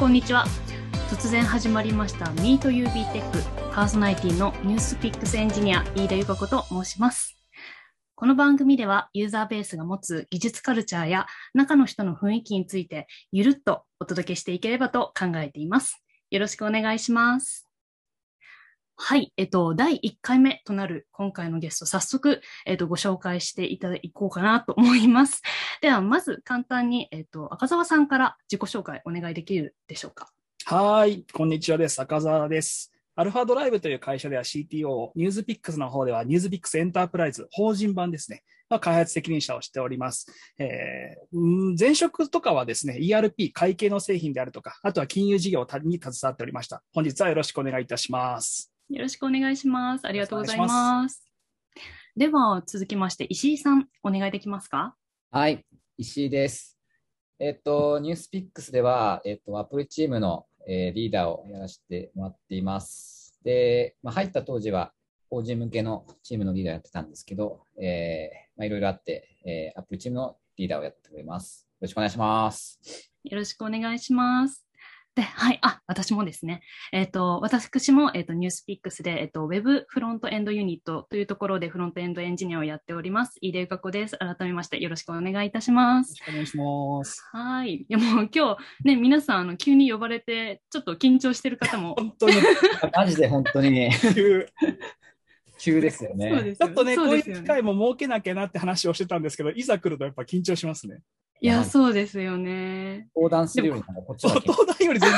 こんにちは。突然始まりました Meet UB Tech パーソナリティの NewsPicks エンジニア飯田由香子と申します。この番組ではユーザーベースが持つ技術カルチャーや中の人の雰囲気についてゆるっとお届けしていければと考えています。よろしくお願いします。はい、えっと、第1回目となる今回のゲスト、早速、えっと、ご紹介していただこうかなと思います。では、まず簡単に、えっと、赤澤さんから自己紹介お願いできるでしょうか。はい、こんにちはです。赤澤です。アルファドライブという会社では CTO、ニュースピックスの方ではニュースピックスエンタープライズ、法人版ですね、の開発責任者をしております。えー前職とかはですね、ERP、会計の製品であるとか、あとは金融事業に携わっておりました。本日はよろしくお願いいたします。よろしくお願いします。ありがとうございます。では、続きまして、石井さん、お願いできますか？はい、石井です。えっと、ニュースピックスでは、えっと、アプリチームの、えーリーダーをやらせてもらっています。で、まあ、入った当時は、法人向けのチームのリーダーやってたんですけど、えーまあ、いろいろあって、えーアプリチームのリーダーをやっております。よろしくお願いします。よろしくお願いします。で、はい、あ、私もですね。えっ、と、私も、えっ、と、ニュースピックスで、えっ、と、Web フロントエンドユニットというところでフロントエンドエンジニアをやっております。飯出由香子です。改めましてよろしくお願いいたします。よろしくお願いします。はい。いやもう今日ね、皆さん、あの、急に呼ばれて、ちょっと緊張してる方も。本当にマジで本当にね、急急ですよそうね。ですちょっとね、こういう機会も設けなきゃなって話をしてたんですけど、いざ来るとやっぱ緊張しますね。いや、そうですよね。横断するよりなんかこっちそうが東大より全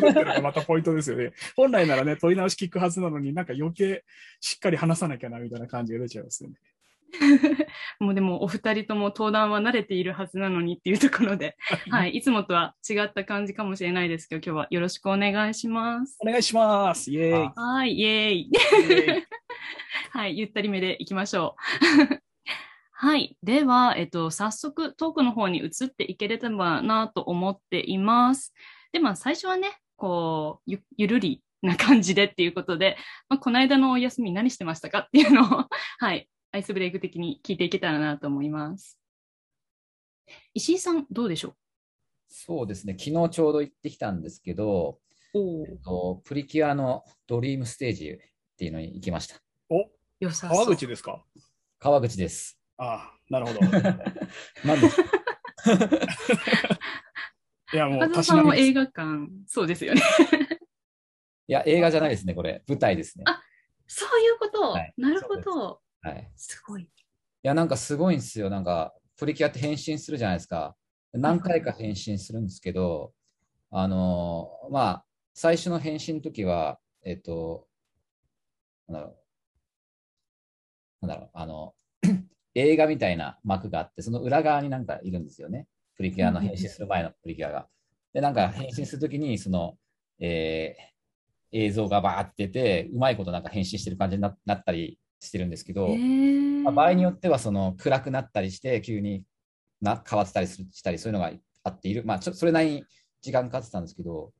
然のがまたポイントですよね。本来ならね、問い直し聞くはずなのになんか余計しっかり話さなきゃなみたいな感じが出ちゃいますよね。もうでも、お二人とも登壇は慣れているはずなのにっていうところで、はい。いつもとは違った感じかもしれないですけど、今日はよろしくお願いします。お願いします。イェーイ。はい、イエーイ。イェーイ はい、ゆったりめでいきましょう。はい。では、えっと、早速トークの方に移っていければなと思っています。で、まあ、最初はね、こう、ゆゆるりな感じでっていうことで、まあ、この間のお休み何してましたかっていうのを、はい、アイスブレイク的に聞いていけたらなと思います。石井さん、どうでしょそうですね、昨日ちょうど行ってきたんですけど、えっとプリキュアのドリームステージっていうのに行きました。お、良さそう。川口ですか？川口です。ああ、なるほど。なんで？いや、もう、中澤たしなみですさんも映画館、そうですよね。いや、映画じゃないですね、これ。舞台ですね。あそういうこと？はいなるほど。はい。いすごい。や、なんかすごいんですよ。なんか、プリキュアって変身するじゃないですか。何回か変身するんですけど、あのーまあ、最初の変身の時は、えっと、なんだろう。なんだろう、あの、映画みたいな幕があって、その裏側になんかいるんですよね。プリキュアの変身する前のプリキュアが。で、なんか変身するときに、その、えー映像がバーって出て、うまいことなんか変身してる感じにななったりしてるんですけど、えーまあ場合によってはその暗くなったりして、急にな変わってたりするしたり、そういうのがあっている。まあ、ちょそれなりに時間かかってたんですけど、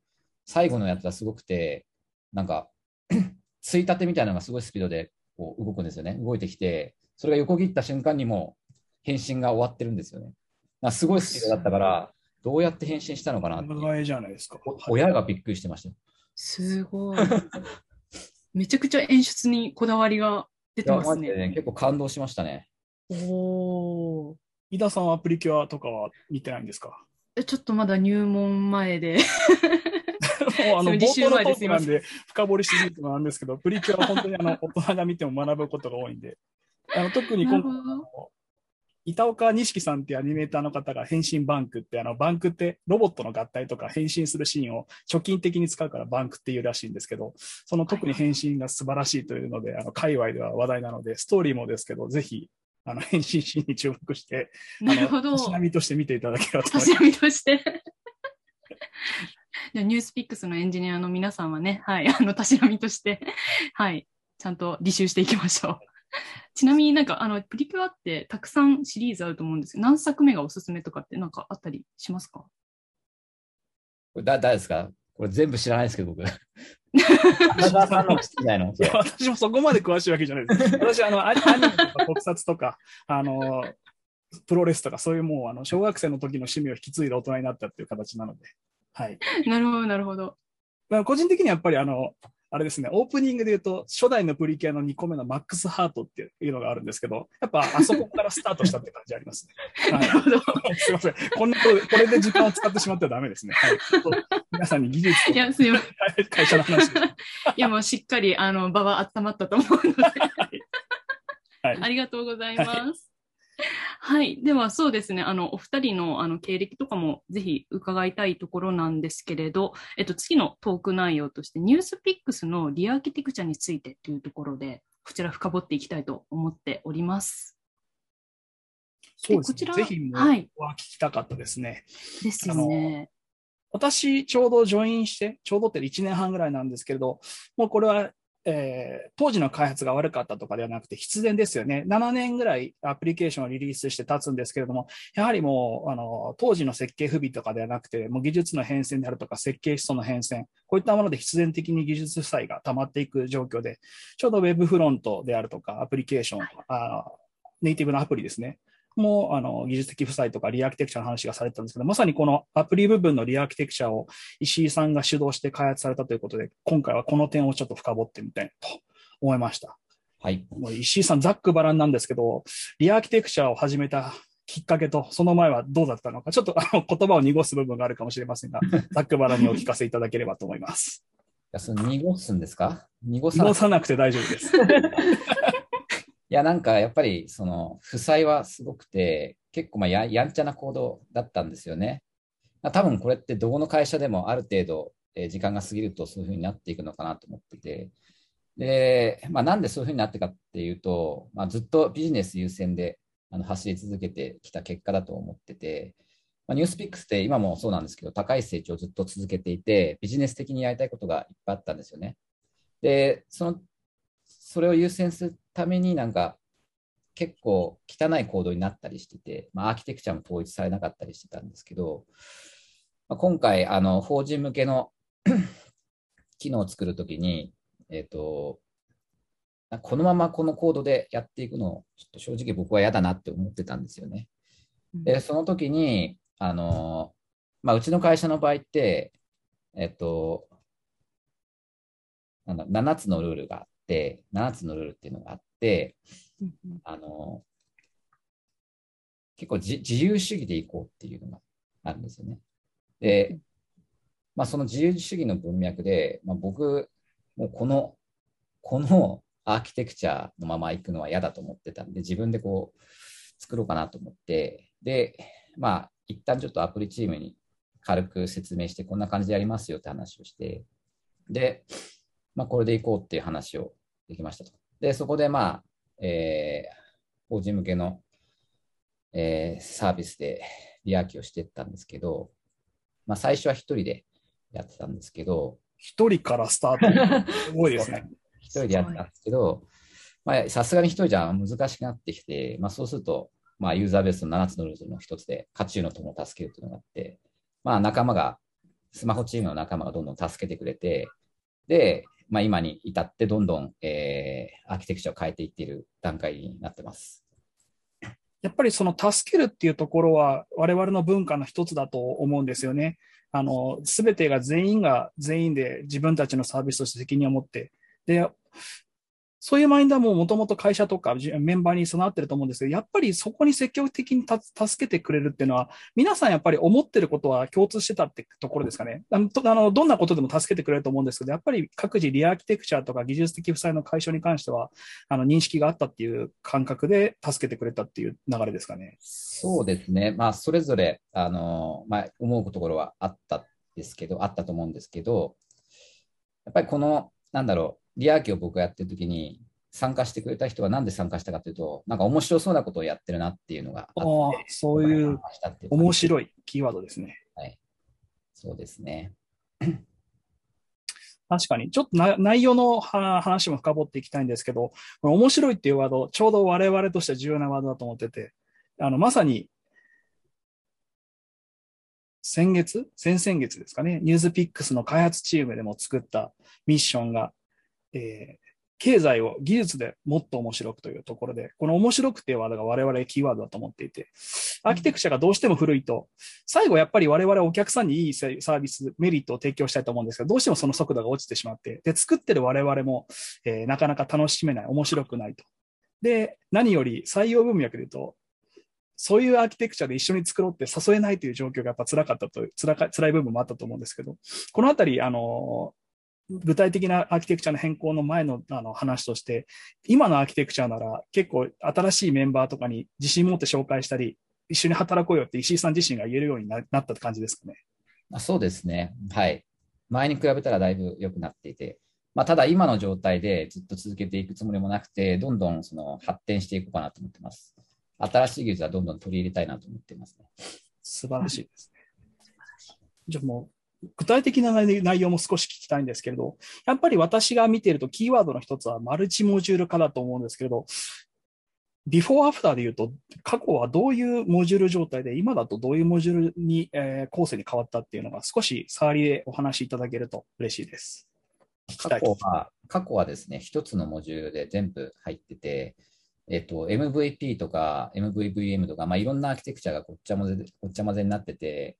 最後のやつはすごくて、なんか、ついたてみたいなのがすごいスピードでこう動くんですよね。動いてきて、それが横切った瞬間にもう変身が終わってるんですよね。まあ、すごいスピードだったから、どうやって変身したのかなって長いじゃないですか。お親がびっくりしてましたよ。すごい。めちゃくちゃ演出にこだわりが出てますね。ね、結構感動しましたね。おー井田さんはプリキュアとかは見てないんですか？えちょっとまだ入門前で。もうあの 冒のなんで深掘りしすぎてなんですけど、プリキュアは本当にあの大人が見ても学ぶことが多いんで、あの特に今回板岡錦さんっていうアニメーターの方が変身バンクって、あのバンクってロボットの合体とか変身するシーンを貯金的に使うからバンクっていうらしいんですけど、その特に変身が素晴らしいというので、あの界隈では話題なので、ストーリーもですけど、ぜひあの変身シーンに注目して、なるほど。あのたしなみとして見ていただければとた思いますみとして。じゃあニュースピックスのエンジニアの皆さんはね、はい、あの、たしなみとして、はい、ちゃんと履修していきましょう。ちなみになんか、あの、プリキュアってたくさんシリーズあると思うんですけど、何作目がおすすめとかってなんかあったりしますか？これだ誰ですか？これ全部知らないですけど、僕。私もそこまで詳しいわけじゃないです。私、あの、アニメとか特撮とか、あの、プロレスとか、そういうもう、あの、小学生の時の趣味を引き継いだ大人になったっていう形なので。はい。なるほど、なるほど。まあ、個人的にはやっぱりあの、あれですね、オープニングで言うと、初代のプリキュアの2個目のマックスハートっていうのがあるんですけど、やっぱあそこからスタートしたって感じありますね。はい。すいません。こんなことこれで時間を使ってしまってはダメですね。はい。ちょっと皆さんに技術といや、すいません。会社の話で。いや、もうしっかり、あの、場は温まったと思うので、はいありがとうございます。はい。では、そうですね。あの、お二人の、あの、経歴とかもぜひ伺いたいところなんですけれど、えっと、次のトーク内容として、ニュースピックスのリアーキテクチャについてというところで、こちら深掘っていきたいと思っております。そうですね。こちらぜひもう、はいは聞きたかったですね。ですよね。私、ちょうどジョインして、ちょうどって1年半ぐらいなんですけれど、もうこれは、えー当時の開発が悪かったとかではなくて必然ですよね。7年ぐらいアプリケーションをリリースして経つんですけれども、やはりもう、あの、当時の設計不備とかではなくて、もう技術の変遷であるとか、設計思想の変遷、こういったもので必然的に技術負債が溜まっていく状況で、ちょうど Web フロントであるとか、アプリケーション、あのネイティブのアプリですね。もう、あの、技術的負債とかリアーキテクチャの話がされてたんですけど、まさにこのアプリ部分のリアーキテクチャを石井さんが主導して開発されたということで、今回はこの点をちょっと深掘ってみたいと思いました。はい。もう石井さん、ざっくばらんなんですけど、リアーキテクチャを始めたきっかけと、その前はどうだったのか、ちょっとあの言葉を濁す部分があるかもしれませんが、ざっくばらんにお聞かせいただければと思います。いや、その濁すんですか？濁さ濁さなくて大丈夫です。いや、なんかやっぱり、その、負債はすごくて、結構まあややんちゃな行動だったんですよね。ま多分これってどこの会社でもある程度、え時間が過ぎるとそういうふうになっていくのかなと思ってて。で、まあなんでそういうふうになってかっていうと、まあずっとビジネス優先であの走り続けてきた結果だと思ってて、まあ、ニュースピックスって今もそうなんですけど、高い成長をずっと続けていて、ビジネス的にやりたいことがいっぱいあったんですよね。で、その、それを優先するためになんか結構汚い行動になったりしてて、まあ、アーキテクチャも統一されなかったりしてたんですけど、まあ、今回、あの、法人向けの 機能を作るときに、えっ、と、このままこのコードでやっていくの、ちょっと正直僕は嫌だなって思ってたんですよね。で、その時に、あの、まあ、うちの会社の場合って、えっと、なんだ7つのルールがあって、7つのルールっていうのがあって、あの、結構じ自由主義でいこうっていうのがあるんですよね。で、まあ、その自由主義の文脈で、まあ、僕、もうこの、このアーキテクチャのまま行くのは嫌だと思ってたんで、自分でこう、作ろうかなと思って、で、まあ、一旦ちょっとアプリチームに軽く説明して、こんな感じでやりますよって話をして、で、まあ、これでいこうっていう話をできましたと。で、そこで、まあ、えー法人向けの、えーサービスでリアーキをしていったんですけど、まあ、最初は一人でやってたんですけど、一人からスタート。すごいですね。一人でやってたんですけど、まあ、さすがに一人じゃ難しくなってきて、まあ、そうすると、まあ、ユーザーベースの7つのルールの一つで、渦中の友を助けるというのがあって、まあ、仲間が、スマホチームの仲間がどんどん助けてくれて、で、まあ、今に至ってどんどん、えーアーキテクチャを変えていっている段階になってます。やっぱりその助けるっていうところは我々の文化の一つだと思うんですよね。あの、すべてが全員が全員で自分たちのサービスとして責任を持って、で、そういうマインドはもうもともと会社とかメンバーに備わってると思うんですけど、やっぱりそこに積極的に助けてくれるっていうのは、皆さんやっぱり思ってることは共通してたってところですかね。あの、あのどんなことでも助けてくれると思うんですけど、やっぱり各自リアーキテクチャとか技術的負債の解消に関しては、あの、認識があったっていう感覚で助けてくれたっていう流れですかね。そうですね。まあ、それぞれ、あの、まあ、思うところはあったですけど、あったと思うんですけど、やっぱりこの、なんだろう、リアーキを僕がやってる時に、参加してくれた人はなんで参加したかというと、なんか面白そうなことをやってるなっていうのがあって、そういう面白いキーワードですね。そうですね。確かに。ちょっとな内容のは話も深掘っていきたいんですけど、この面白いっていうワード、ちょうど我々としては重要なワードだと思ってて、あの、まさに、先月？先々月ですかね、ニュースピックスの開発チームでも作ったミッションが、えー経済を技術でもっと面白くというところで、この面白くっていうワードが我々キーワードだと思っていて、アーキテクチャがどうしても古いと、最後やっぱり我々お客さんにいいサービス、メリットを提供したいと思うんですけど、どうしてもその速度が落ちてしまって、で、作ってる我々も、えー、なかなか楽しめない、面白くないと。で、何より採用文脈で言うと、そういうアーキテクチャで一緒に作ろうって誘えないという状況がやっぱ辛かったと、辛か辛い部分もあったと思うんですけど、このあたり、あの、具体的なアーキテクチャの変更の前のあの話として、今のアーキテクチャなら結構新しいメンバーとかに自信持って紹介したり、一緒に働こうよって石井さん自身が言えるようになったって感じですかね。あそうですね。はい。前に比べたらだいぶ良くなっていて、まあ、ただ今の状態でずっと続けていくつもりもなくて、どんどんその発展していこうかなと思ってます。新しい技術はどんどん取り入れたいなと思ってますね。素晴らしいですね。じゃあもう具体的な内容も少し聞きたいんですけれど、やっぱり私が見ているとキーワードの一つはマルチモジュール化だと思うんですけれど、ビフォーアフターで言うと、過去はどういうモジュール状態で、今だとどういうモジュールに、えー、構成に変わったっていうのが少し触りでお話しいただけると嬉しいです。過去は、過去はですね、一つのモジュールで全部入ってて、えっと、MVP とか MVVM とか、まあ、いろんなアーキテクチャがごっちゃ混ぜごっちゃ混ぜになってて、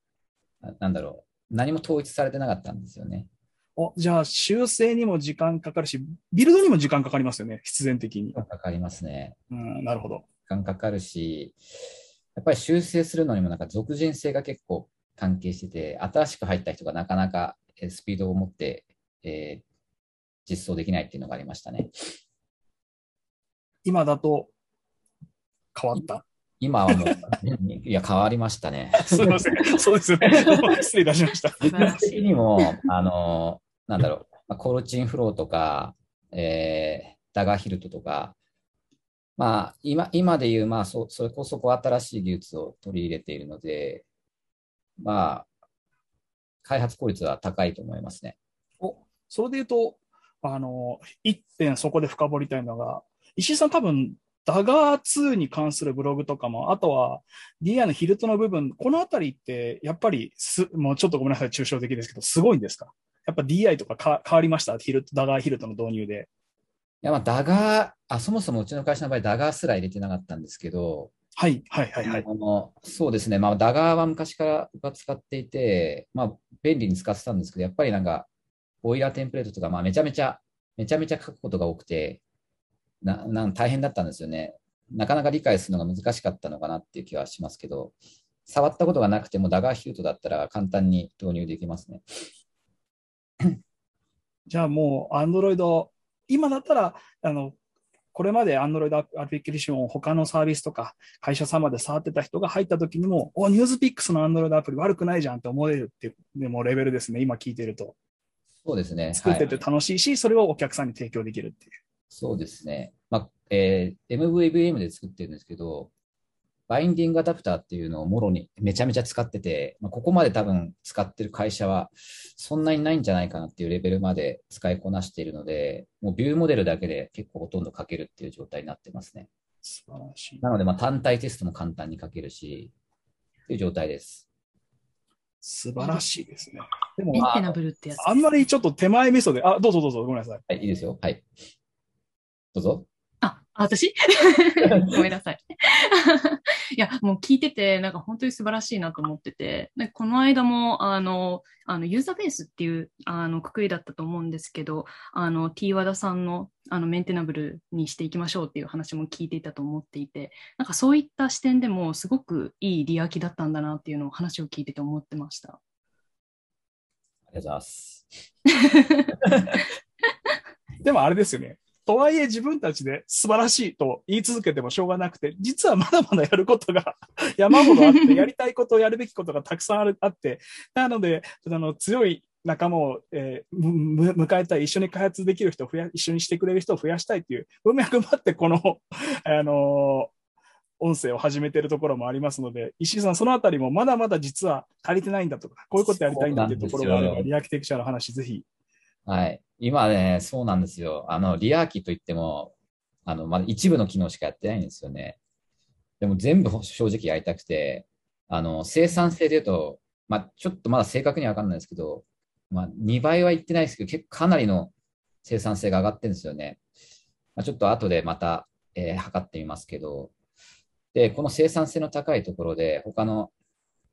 なんだろう、何も統一されてなかったんですよね。おじゃあ、修正にも時間かかるし、ビルドにも時間かかりますよね、必然的に。かかりますね。うん、なるほど。時間かかるし、やっぱり修正するのにもなんか属人性が結構関係してて、新しく入った人がなかなかスピードを持って、えー、実装できないっていうのがありましたね。今だと変わった？今はもう、いや、変わりましたね。すみません。そうですよね。失礼いたしました。具体的にも、あの、なんだろう、まあ、コルチンフローとか、えー、ダガーヒルトとか、まあ、今今でいう、まあそ、それこそこ新しい技術を取り入れているので、まあ、開発効率は高いと思いますね。おそれで言うと、あの、一点そこで深掘りたいのが、石井さん多分ダガー2に関するブログとかも、あとは DI のヒルトの部分、このあたりって、やっぱりす、もうちょっとごめんなさい、抽象的ですけど、すごいんですか？やっぱ DI とかか変わりました？ヒルト、ダガーヒルトの導入で。いや、まあ、ダガー、あ、そもそもうちの会社の場合、ダガーすら入れてなかったんですけど、はい、はい、はい、はい。あのそうですね、まあ、ダガーは昔から使っていて、まあ、便利に使ってたんですけど、やっぱりなんか、ボイラーテンプレートとか、まあ、めちゃめちゃ、めちゃめちゃ書くことが多くて、ななん大変だったんですよね。なかなか理解するのが難しかったのかなっていう気はしますけど、触ったことがなくてもダガーヒュートだったら簡単に導入できますね。じゃあもう、アンドロイド、今だったら、あの、これまでアンドロイドアプリケーションを他のサービスとか会社様で触ってた人が入った時にも、お、ニュースピックスのアンドロイドアプリ悪くないじゃんって思えるっていう、でもレベルですね、今聞いてると。そうですね。作ってて楽しいし、はい、それをお客さんに提供できるっていう。そうですね。まあ、えー、MVVM で作ってるんですけど、バインディングアダプターっていうのをもろにめちゃめちゃ使ってて、まあ、ここまで多分使ってる会社はそんなにないんじゃないかなっていうレベルまで使いこなしているので、もうビューモデルだけで結構ほとんど書けるっていう状態になってますね。素晴らしい。なので、まあ単体テストも簡単に書けるし、という状態です。素晴らしいですね。でも、ああんまりちょっと手前味噌で、あ、どうぞどうぞ、ごめんなさい。はい、いいですよ。はい。どうぞ。あ、私？ごめんなさい。いや、もう聞いてて、なんか本当に素晴らしいなと思ってて、この間も、あの、あのユーザーベースっていうあのくくりだったと思うんですけど、あの、T 和田さんのあのメンテナブルにしていきましょうっていう話も聞いていたと思っていて、なんかそういった視点でもすごくいい利益だったんだなっていうのを話を聞いてて思ってました。ありがとうございます。でもあれですよね。とはいえ自分たちで素晴らしいと言い続けてもしょうがなくて、実はまだまだやることが 山ほどあって、やりたいことをやるべきことがたくさんあるあって、なので、あの強い仲間を、えー、迎えたい、一緒に開発できる人を増や、一緒にしてくれる人を増やしたいっていう文脈もあって、この、あのー音声を始めてるところもありますので、石井さん、そのあたりもまだまだ実は足りてないんだとか、こういうことやりたいんだっていうところがあれば、リアキテクチャの話、ぜひはい。今ね、そうなんですよ。あの、リアーキといっても、あの、まだ一部の機能しかやってないんですよね。でも全部正直やりたくて、あの、生産性で言うと、まあ、ちょっとまだ正確にはわかんないですけど、まあ、2倍はいってないですけど、結構かなりの生産性が上がってるんですよね。まあ、ちょっと後でまた、えー測ってみますけど、で、この生産性の高いところで、他の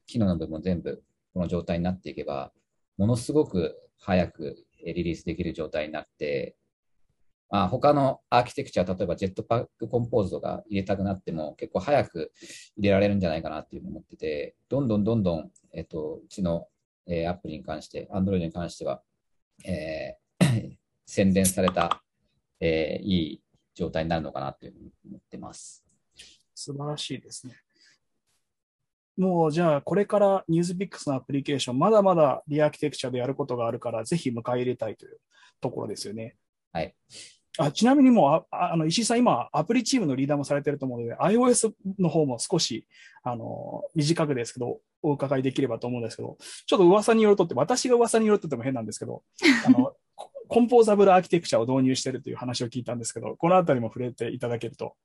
機能の部分も全部この状態になっていけば、ものすごく早くリリースできる状態になって、まあ、他のアーキテクチャ、例えばジェットパックコンポーズとか入れたくなっても結構早く入れられるんじゃないかなっていうふうに思ってて、どんどんどんどん、えっと、うちの、えアプリに関して、Android に関しては、えー 洗練された、えーいい状態になるのかなというふうに思ってます。素晴らしいですね。もうじゃあ、これからニュースピックスのアプリケーション、まだまだリアーキテクチャでやることがあるから、ぜひ迎え入れたいというところですよね。はい。あちなみにもう、ああの石井さん、今、アプリチームのリーダーもされてると思うので、iOS の方も少しあの短くですけど、お伺いできればと思うんですけど、ちょっと噂によるとって、私が噂によるとっても変なんですけど、あのココンポーザブルアーキテクチャを導入しているという話を聞いたんですけど、このあたりも触れていただけると、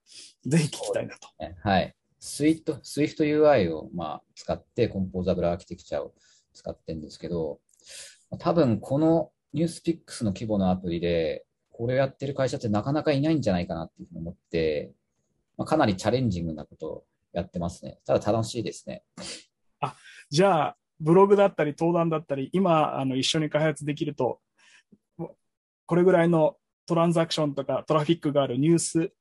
ぜひ聞きたいなと。ねはい。Swift, Swift UI を、まあ、使って、コンポーザブルアーキテクチャを使ってるんですけど、多分このニュースピックスの規模のアプリで、これをやってる会社ってなかなかいないんじゃないかなっていうふうに思って、まあ、かなりチャレンジングなことをやってますね。ただ楽しいですね。あじゃあ、ブログだったり、登壇だったり、今、あの、一緒に開発できると、これぐらいのトランザクションとかトラフィックがあるニュース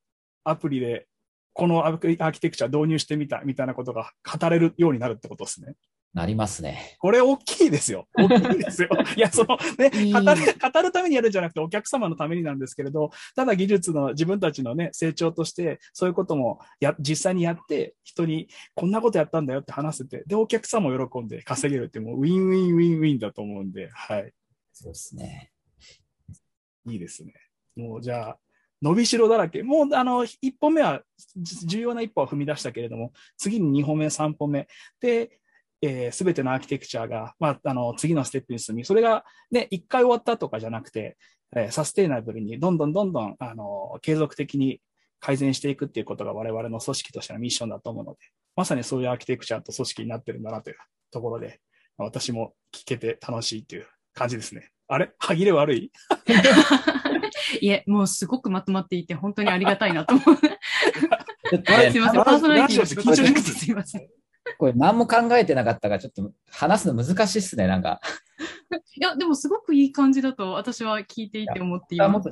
アプリで、このアーキテクチャ導入してみたみたいなことが語れるようになるってことですね。なりますね。これ大きいですよ。大きいですよ。いや、そのね、語る、語るためにやるんじゃなくてお客様のためになんですけれど、ただ技術の自分たちのね、成長として、そういうこともや、実際にやって、人にこんなことやったんだよって話せて、で、お客さんも喜んで稼げるってもうウィンウィンウィンウィンだと思うんで、はい。そうですね。いいですね。もうじゃあ、伸びしろだらけ。もう、あの、一歩目は、重要な一歩は踏み出したけれども、次に二歩目、三歩目。で、えすべてのアーキテクチャが、まあ、あの、次のステップに進み、それがね、一回終わったとかじゃなくて、えーサステイナブルにどんどんどんどん、あの、継続的に改善していくっていうことが我々の組織としてのミッションだと思うので、まさにそういうアーキテクチャと組織になってるんだなというところで、私も聞けて楽しいっていう感じですね。あれ？歯切れ悪い？いえ、もうすごくまとまっていて、本当にありがたいなと思う。すいません、ラパーソナリティラジオって緊張しなくてすいません。いこれ何も考えてなかったから、ちょっと話すの難しいっすね、なんか。や、でもすごくいい感じだと私は聞いていて思っています。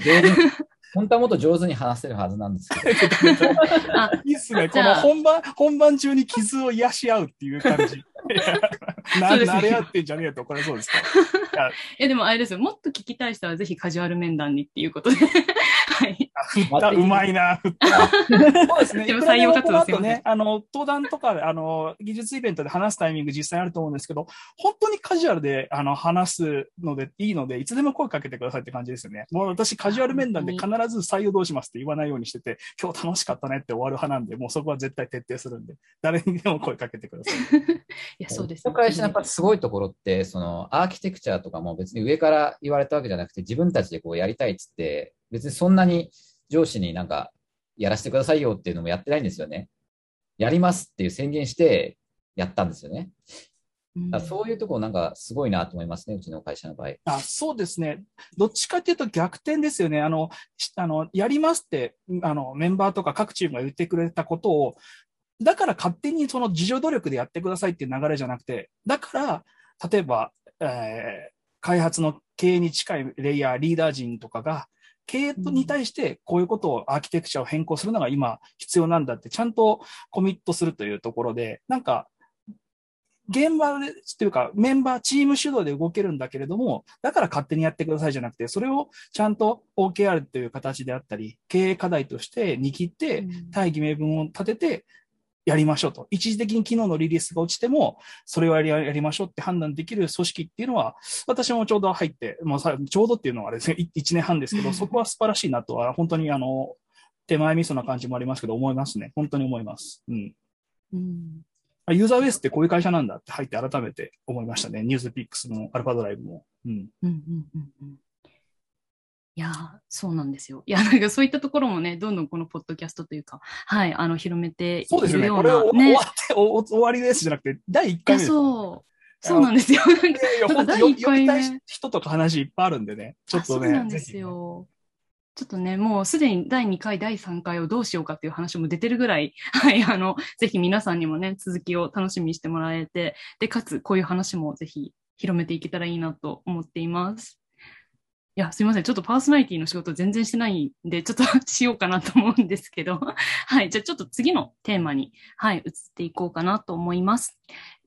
本当はもっと上手に話せるはずなんですけど。あ、いいっすね。じゃあこの本番、本番中に傷を癒し合うっていう感じ。いやなね慣れ合ってんじゃねえと、これそうですか？え、でもあれですよ。もっと聞きたい人はぜひカジュアル面談にっていうことで。はい。振った、うまいな、振った。そうですね。でも採用活動すいませんね、あの、登壇とかで、あの、技術イベントで話すタイミング実際あると思うんですけど、本当にカジュアルで、あの、話すのでいいので、いつでも声かけてくださいって感じですよね。もう私、カジュアル面談で必ず採用どうしますって言わないようにしてて、今日楽しかったねって終わる派なんで、もうそこは絶対徹底するんで、誰にでも声かけてください。いや、そうです、の会社のやっぱすごいところって、そのアーキテクチャとかも別に上から言われたわけじゃなくて、自分たちでこうやりたいっつって、別にそんなに上司になんかやらせてくださいよっていうのもやってないんですよね。やりますっていう宣言してやったんですよね。うんそういうところなんかすごいなと思いますね、うちの会社の場合。あそうですね。どっちかっていうと逆転ですよね。あの、しあのやりますって、あの、メンバーとか各チームが言ってくれたことを、だから勝手にその自助努力でやってくださいっていう流れじゃなくて、だから、例えば、えー開発の経営に近いレイヤー、リーダー陣とかが、経営に対してこういうことをアーキテクチャを変更するのが今必要なんだってちゃんとコミットするというところで、なんか現場で、というか、メンバー、チーム主導で動けるんだけれども、だから勝手にやってくださいじゃなくて、それをちゃんと OKR という形であったり、経営課題として握って、うん。大義名分を立てて、やりましょうと。一時的に機能のリリースが落ちても、それをやりましょうって判断できる組織っていうのは、私もちょうど入って、もうさちょうどっていうのはですね、い一年半ですけど、そこは素晴らしいなとは、本当にあの、手前味噌な感じもありますけど、思いますね。本当に思います。うん。うんあユーザーベースってこういう会社なんだって入って改めて思いましたね。ニュースピックスのアルファドライブも。うん。うんうんうんうんいやー、そうなんですよ。いや、なんかそういったところもね、どんどんこのポッドキャストというか、はい、あの、広めていそうですよね。これね。終わっておお終わりですじゃなくて、第1いや、回目。そう。そうなんですよ。なんかいやいや、なんか第本当よ一回目人とか話いっぱいあるんでね。ちょっとね。あそうなんですよ。ちょっとね、もうすでに第2回、第3回をどうしようかっていう話も出てるぐらい、はい、あの、ぜひ皆さんにもね、続きを楽しみにしてもらえて、で、かつ、こういう話もぜひ広めていけたらいいなと思っています。いや、すみません。ちょっとパーソナリティの仕事全然してないんで、ちょっと しようかなと思うんですけど。はい。じゃあちょっと次のテーマに、はい、移っていこうかなと思います。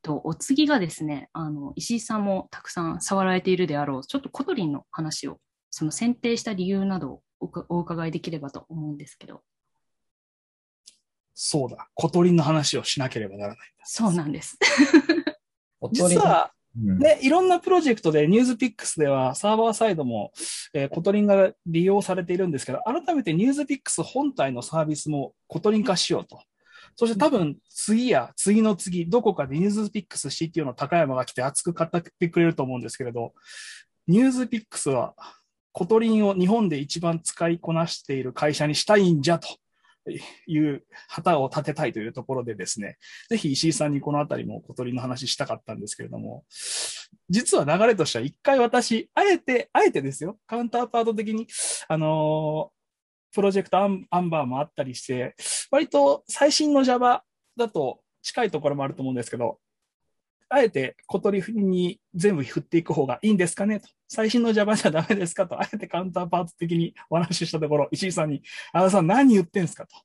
と、お次がですね、あの、石井さんもたくさん触られているであろう、ちょっと Kotlin の話を、その選定した理由などをお伺いできればと思うんですけど。そうだ、 Kotlin の話をしなければならないそうなんです。実は、で、いろんなプロジェクトで NewsPicks ではサーバーサイドも、えー、 Kotlin が利用されているんですけど、改めて NewsPicks 本体のサービスも Kotlin 化しようと。そして多分次や次の次、どこかでニュースピックス CTO の高山が来て熱く語ってくれると思うんですけれど、NewsPicks は Kotlin を日本で一番使いこなしている会社にしたいんじゃという旗を立てたいというところでですね、ぜひ石井さんにこのあたりも小鳥の話したかったんですけれども、実は流れとしては一回私、あえて、あえてですよ、カウンターパート的に、あの、 Project アン Amber もあったりして、割と最新の Java だと近いところもあると思うんですけど、あえて小鳥に全部振っていく方がいいんですかね？と。最新の Java じゃダメですか？と、あえてカウンターパート的にお話ししたところ、石井さんに、あ田さん何言ってんすか？と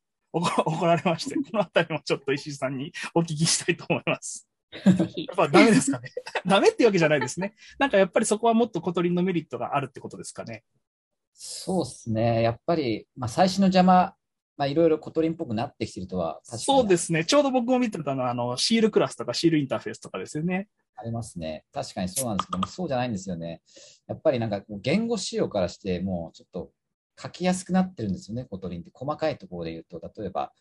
怒られまして、このあたりもちょっと石井さんにお聞きしたいと思います。やっぱダメですかね？ダメっていうわけじゃないですね。なんかやっぱりそこはもっと小鳥のメリットがあるってことですかね？そうですね。やっぱり、まあ、最新の Java まあ、いろいろ Kotlin っぽくなってきてるとはそうですね。ちょうど僕も見てたのは、あの、 sealed class とか sealed interface とかですよね。ありますね。確かにそうなんですけども、そうじゃないんですよね。やっぱりなんか、言語仕様からして、もうちょっと書きやすくなってるんですよね、 Kotlin って。細かいところで言うと、例えば、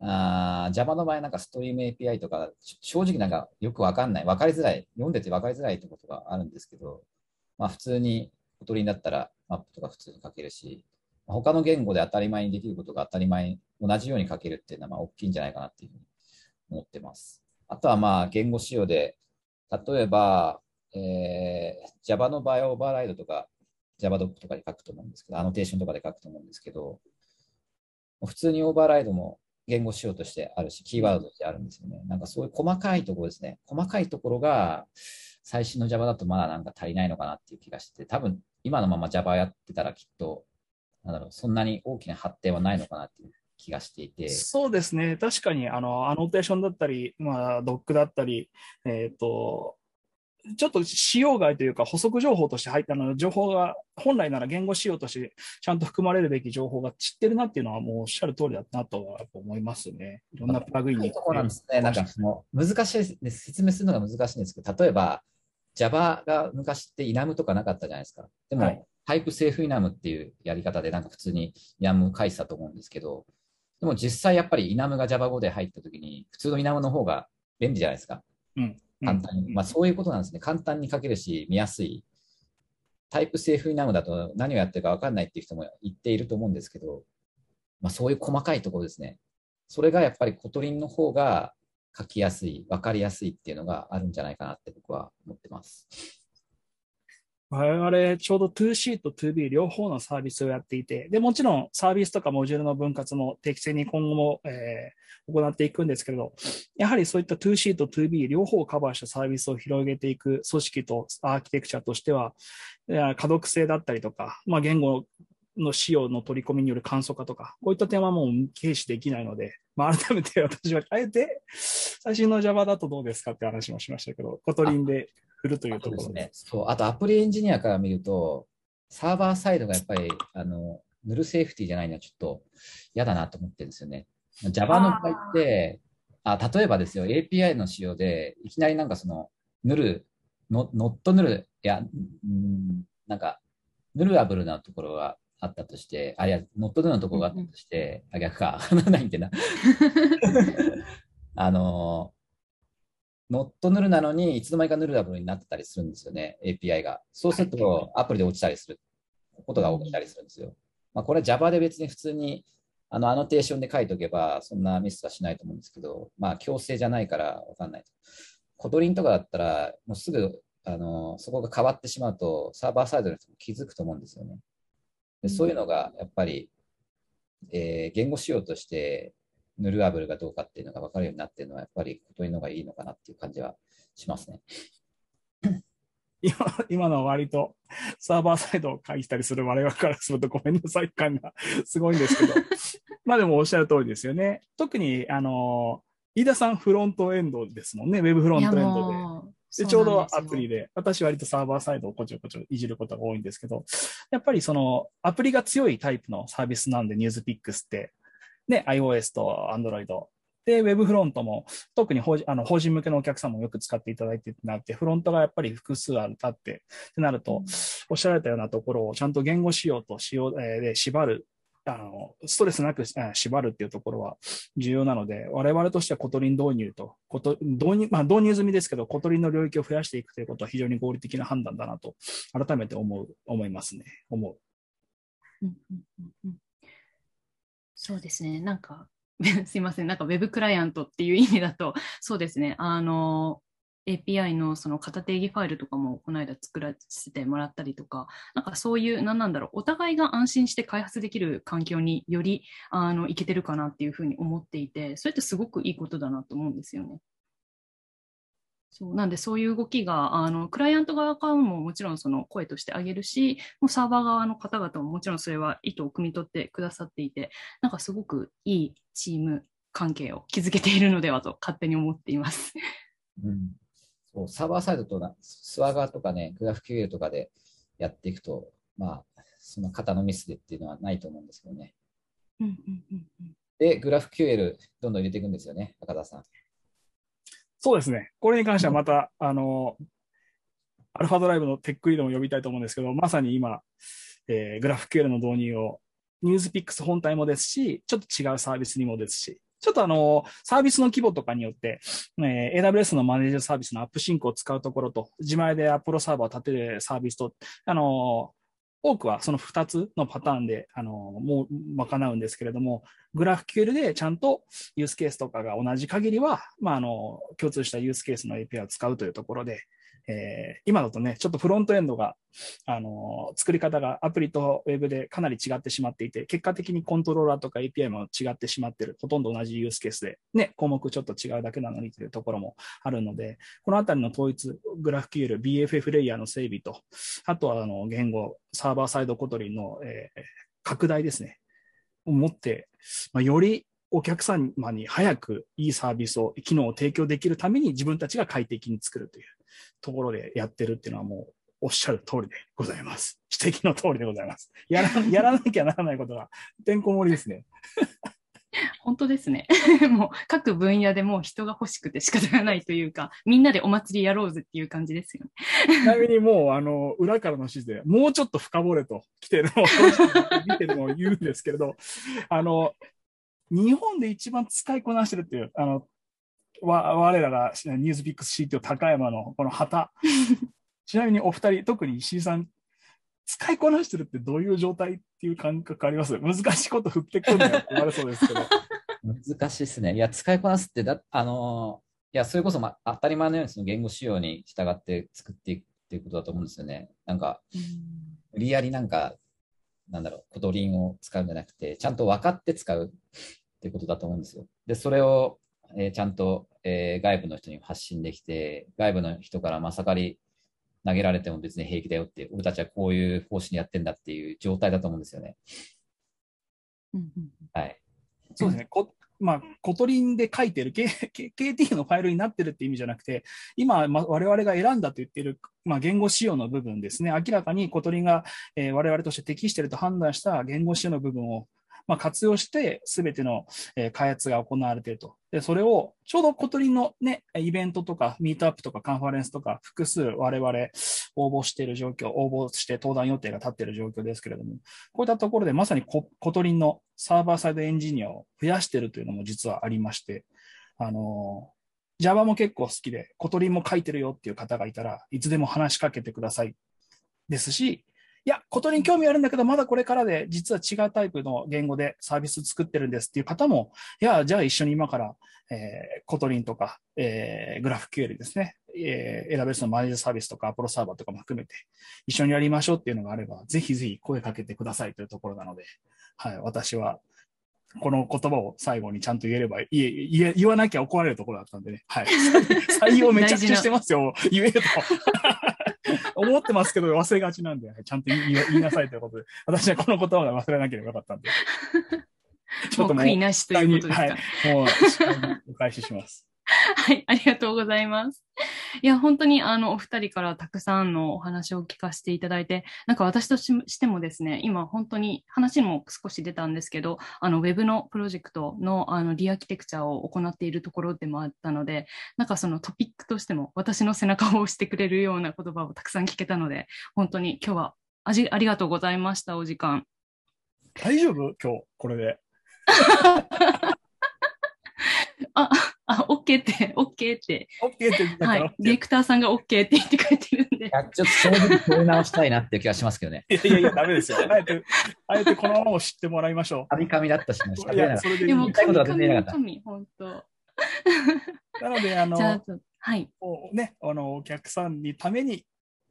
あ Java の場合、なんかストリーム API とか、正直なんかよくわかんない、わかりづらい、読んでてわかりづらいってことがあるんですけど、まあ普通に Kotlin だったらマップとか普通に書けるし、他の言語で当たり前にできることが当たり前に、同じように書けるっていうのはまあ大きいんじゃないかなっていうふうに思ってます。あとはまあ言語仕様で、例えば、えー、Java の場合はオーバーライドとか Java ドックとかで書くと思うんですけど、アノテーションとかで書くと思うんですけど、普通にオーバーライドも言語仕様としてあるし、キーワードとしてあるんですよね。なんかそういう細かいところですね。細かいところが最新の Java だとまだなんか足りないのかなっていう気がして、多分今のまま Java やってたらきっとなんだろう、そんなに大きな発展はないのかなっていう気がしていて。そうですね。確かに、あの、アノテーションだったり、まあ、ドックだったり、えっ、ー、と、ちょっと仕様外というか補足情報として入ったの情報が本来なら言語仕様としてちゃんと含まれるべき情報が知ってるなっていうのはもうおっしゃる通りだなとは思いますね。いろんなプラグインに。そうなんですね。なんかその難しいです。説明するのが難しいんですけど、例えば Java が昔ってイナムとかなかったじゃないですか。でも、はいタイプセーフイナムっていうやり方でなんか普通にイナム書いてたと思うんですけど、でも実際やっぱりイナムが Java 語で入ったときに、普通の enum の方が便利じゃないですか。うん。簡単に。まあそういうことなんですね。簡単に書けるし、見やすい。 type safe enum だと何をやってるか分かんないっていう人も言っていると思うんですけど、まあそういう細かいところですね。それがやっぱり Kotlin の方が書きやすい、分かりやすいっていうのがあるんじゃないかなって僕は思ってます。我々ちょうど toC と toB 両方のサービスをやっていて、で、もちろんサービスとかモジュールの分割も適正に今後も、えー、行っていくんですけれど、やはりそういった toC と toB 両方をカバーしたサービスを広げていく組織とアーキテクチャとしては、可読性だったりとか、まあ、言語の仕様の取り込みによる簡素化とか、こういった点はもう軽視できないので、まあ、改めて私はあえて、最新の Java だとどうですかって話もしましたけど、 Kotlin で振るというところですね。そうあと、アプリエンジニアから見ると、サーバーサイドがやっぱり、あの、 null safety じゃないのはちょっと嫌だなと思ってるんですよね。Java の場合って、あ例えばですよ、API の仕様で、いきなりなんかその、ヌル、ノットヌル、いや、んなんか、ヌルアブルなところがあったとして、あ、いや、ノットヌルのところがあったとして、あ、逆か、ないんてな。あの、ノットヌルなのに、いつの間にかヌルダブルになってたりするんですよね、API が。そうすると、アプリで落ちたりすることが起きたりするんですよ。まあ、これは Java で別に普通にあのアノテーションで書いておけば、そんなミスはしないと思うんですけど、まあ、強制じゃないからわかんない。 Kotlin とかだったら、もうすぐあのそこが変わってしまうと、サーバーサイドの人も気づくと思うんですよね。でそういうのがやっぱり、えー言語仕様として nullable がどうかっていうのが分かるようになってるのは、やっぱり Kotlin のがいいのかなっていう感じはしますね。今今のは割とサーバーサイドを書いたりする我々からするとごめんなさい感がすごいんですけど、まあでもおっしゃる通りですよね。特に、あの、飯田さんフロントエンドですもんね、ウェブフロントエンドで。で、ちょうどアそプリで、私割とサーバーサイドをこちょこちょいじることが多いんですけど、やっぱりそのアプリが強いタイプのサービスなんで、ニュースピックスって、ね、iOS と Android。で、ウェブフロントも、特に法人あの法人向けのお客さんもよく使っていただいてってなって、フロントがやっぱり複数あるたって、ってなると、おっしゃられたようなところをちゃんと言語仕様と仕様えーで縛る、あの、ストレスなくあ縛るっていうところは重要なので、我々としては Kotlin 導入と、コト導入、まあ導入済みですけど、 Kotlin の領域を増やしていくということは非常に合理的な判断だなと、改めて思う、思いますね。思う。うんうんうんうんそうですね、なんか、すいません、なんか Web クライアントっていう意味だと、そうですね、あの、API のその型定義ファイルとかもこの間作らせてもらったりとか、なんかそういう、なんなんだろう、お互いが安心して開発できる環境によりあのいけてるかなっていうふうに思っていて、それってすごくいいことだなと思うんですよね。そうなんでそういう動きがあのクライアント側からももちろんその声としてあげるしもうサーバー側の方々ももちろんそれは意図を汲み取ってくださっていてなんかすごくいいチーム関係を築けているのではと勝手に思っています。うん、そうサーバーサイドとなスワガーとかね、グラフ QL とかでやっていくと、まあ、その型のミスでっていうのはないと思うんですけどね。うんうんうんうんで、グラフ QL どんどん入れていくんですよね、赤田さん。そうですね。これに関してはまた、あの、アルファドライブのテックリードも呼びたいと思うんですけど、まさに今、えー、グラフ QL の導入を、ニュースピックス本体もですし、ちょっと違うサービスにもですし、ちょっとあの、サービスの規模とかによって、えー AWS のマネージドサービスの AppSync を使うところと、自前でアプロサーバーを立てるサービスと、あの、多くはその2つのパターンで、あの、もう賄うんですけれども、グラフ QL でちゃんとユースケースとかが同じ限りは、まあ、あの、共通したユースケースの API を使うというところで、えー今だとね、ちょっとフロントエンドが、あの、作り方がアプリとウェブでかなり違ってしまっていて、結果的にコントローラーとか API も違ってしまってる。ほとんど同じユースケースで、ね、項目ちょっと違うだけなのにというところもあるので、このあたりの統一、グラフ QL、BFF レイヤーの整備と、あとは、あの、言語、サーバーサイドコトリンの、えー拡大ですね。を持って、まあ、よりお客様に早くいいサービスを、機能を提供できるために自分たちが快適に作るというところでやってるっていうのはもうおっしゃる通りでございます。指摘の通りでございます。やらやらなきゃならないことがてんこ盛りですね。本当ですね。もう各分野でもう人が欲しくて仕方がないというか、みんなでお祭りやろうぜっていう感じですよね。ちなみにもう、あの、裏からの指示で、もうちょっと深掘れと来てるのを、見てるのを言うんですけれど、あの、日本で一番使いこなしてるっていう、あの、わ我らがニュースピックス CTO 高山のこの旗。ちなみにお二人、特に石井さん、使いこなしてるってどういう状態っていう感覚あります？難しいこと振ってくるのよって言われそうですけど。難しいですね。いや、使いこなすってだ、あのーいや、それこそ、ま、当たり前のようにその言語仕様に従って作っていくっていうことだと思うんですよね。なんか、無理やりなんか、なんだろう、 Kotlin を使うんじゃなくて、ちゃんと分かって使うっていうことだと思うんですよ。で、それを、えーちゃんと、えー外部の人に発信できて、外部の人からまさかり投げられても別に平気だよって、俺たちはこういう方針でやってんだっていう状態だと思うんですよね。うんうんはい。そうですね。こまあ、コトリンで書いてる、K K- KT のファイルになってるって意味じゃなくて、今、まあ、我々が選んだと言ってる、まあ、言語仕様の部分ですね。明らかに Kotlin が、えー我々として適していると判断した言語仕様の部分を、まあ、活用して、すべての、え開発が行われていると。で、それを、ちょうど Kotlin のね、イベントとか、ミートアップとかカンファレンスとか、複数我々応募している状況、応募して登壇予定が立っている状況ですけれども、こういったところでまさにコ Kotlin のサーバーサイドエンジニアを増やしているというのも実はありまして、あの、Java も結構好きで、 Kotlin も書いてるよっていう方がいたらいつでも話しかけてください。ですし、いや、 Kotlin興味あるんだけど、まだこれからで、実は違うタイプの言語でサービス作ってるんですっていう方も、いや、じゃあ一緒に今から、えー Kotlinとか、えーグラフ QL ですね、えー、AWS のマネージャーサービスとか Apollo Server とかも含めて一緒にやりましょうっていうのがあれば、ぜひぜひ声かけてくださいというところなので、はい、私はこの言葉を最後にちゃんと言えれば、いえ、言わなきゃ怒られるところだったんでね。はい。採用めちゃくちゃしてますよ。言えと。思ってますけど忘れがちなんで、ちゃんと言い言いなさいということで、私はこの言葉が忘れなければよかったんで。ちょっともう、悔いなしということですか。はい、もう、お返しします。はい、ありがとうございます。いや、本当にあの、お二人からたくさんのお話を聞かせていただいて、なんか私としてもですね、今本当に話も少し出たんですけど、あの、ウェブのプロジェクトのあの、リアキテクチャを行っているところでもあったので、なんかそのトピックとしても私の背中を押してくれるような言葉をたくさん聞けたので、本当に今日はあじありがとうございました、お時間。大丈夫？今日、これで。あ、あ、OK って、OK って。OK って言ったから。はい。ディレクターさんが OK って言ってくれてるんで。いや、ちょっと正直問い直したいなっていう気がしますけどね。いやいやいや、ダメですよ。あえて、あえてこのままを知ってもらいましょう。カミカミだったしな、いや、それでいい。でも、カミカミの神、本当。なので、あの、はい。ね、あの、お客さんにために、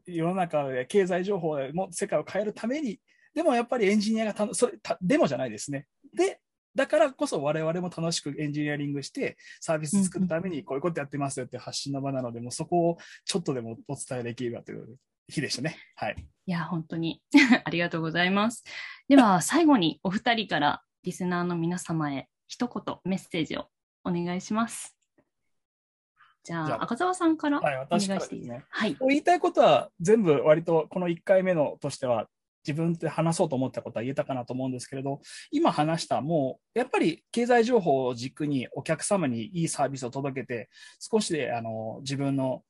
世の中で経済情報も世界を変えるために、でもやっぱりエンジニアがたそれた、でもじゃないですね。で、だからこそ我々も楽しくエンジニアリングしてサービス作るためにこういうことやってますよって発信の場なので、もうそこをちょっとでもお伝えできればという日でしたね。はい。いや、本当に ありがとうございます。では、最後にお二人からリスナーの皆様へ一言メッセージをお願いします。じゃあ、赤澤さんからお願いしていいですか？はい、はい、言いたいことは全部割とこの1回目のとしては自分で話そうと思ったことは言えたかなと思うんですけれど、今話したもう、やっぱり経済情報を軸にお客様にいいサービスを届けて、少しであの自分の、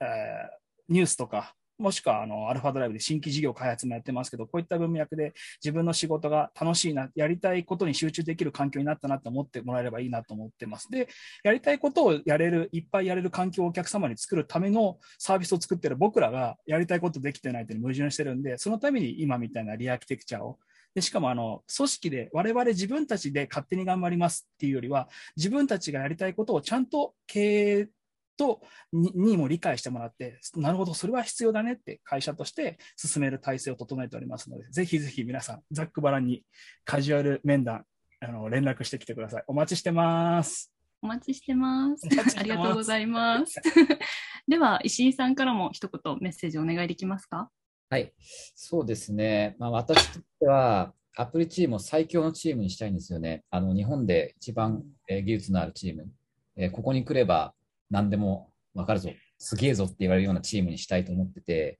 えー、ニュースとか、もしくはあのアルファドライブで新規事業開発もやってますけど、こういった文脈で自分の仕事が楽しいな、やりたいことに集中できる環境になったなと思ってもらえればいいなと思ってます。で、やりたいことをやれる、いっぱいやれる環境をお客様に作るためのサービスを作ってる僕らがやりたいことできてないというに矛盾してるんで、そのために今みたいなリアーキテクチャをでしかもあの組織で我々自分たちで勝手に頑張りますっていうよりは自分たちがやりたいことをちゃんと経営とにも理解してもらって、なるほど、それは必要だねって会社として進める体制を整えておりますので、ぜひぜひ皆さん、ざっくばらんにカジュアル面談、あの連絡してきてください。お待ちしてます。お待ちしてます。ありがとうございます。では、石井さんからも一言メッセージお願いできますか？はい、そうですね。まあ、私としては、アプリチームを最強のチームにしたいんですよね。あの日本で一番、えー、技術のあるチーム。えー、ここに来れば何でも分かるぞ、すげえぞって言われるようなチームにしたいと思ってて、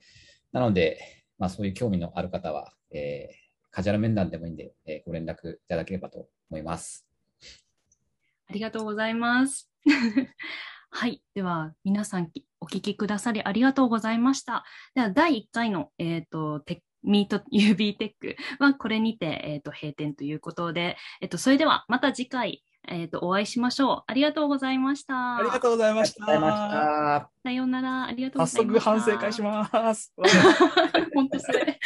なので、まあ、そういう興味のある方は、えー、カジュアル面談でもいいんで、えー、ご連絡いただければと思います。ありがとうございます。はい。では、皆さんお聞きくださりありがとうございました。では、第1回の、えっ、ー、と、テミート UB テックはこれにて、えーと、閉店ということで、えーと、それではまた次回、えーと、お会いしましょう。ありがとうございました。ありがとうございました。さようなら。ありがとうございました。早速反省会します。本当それ。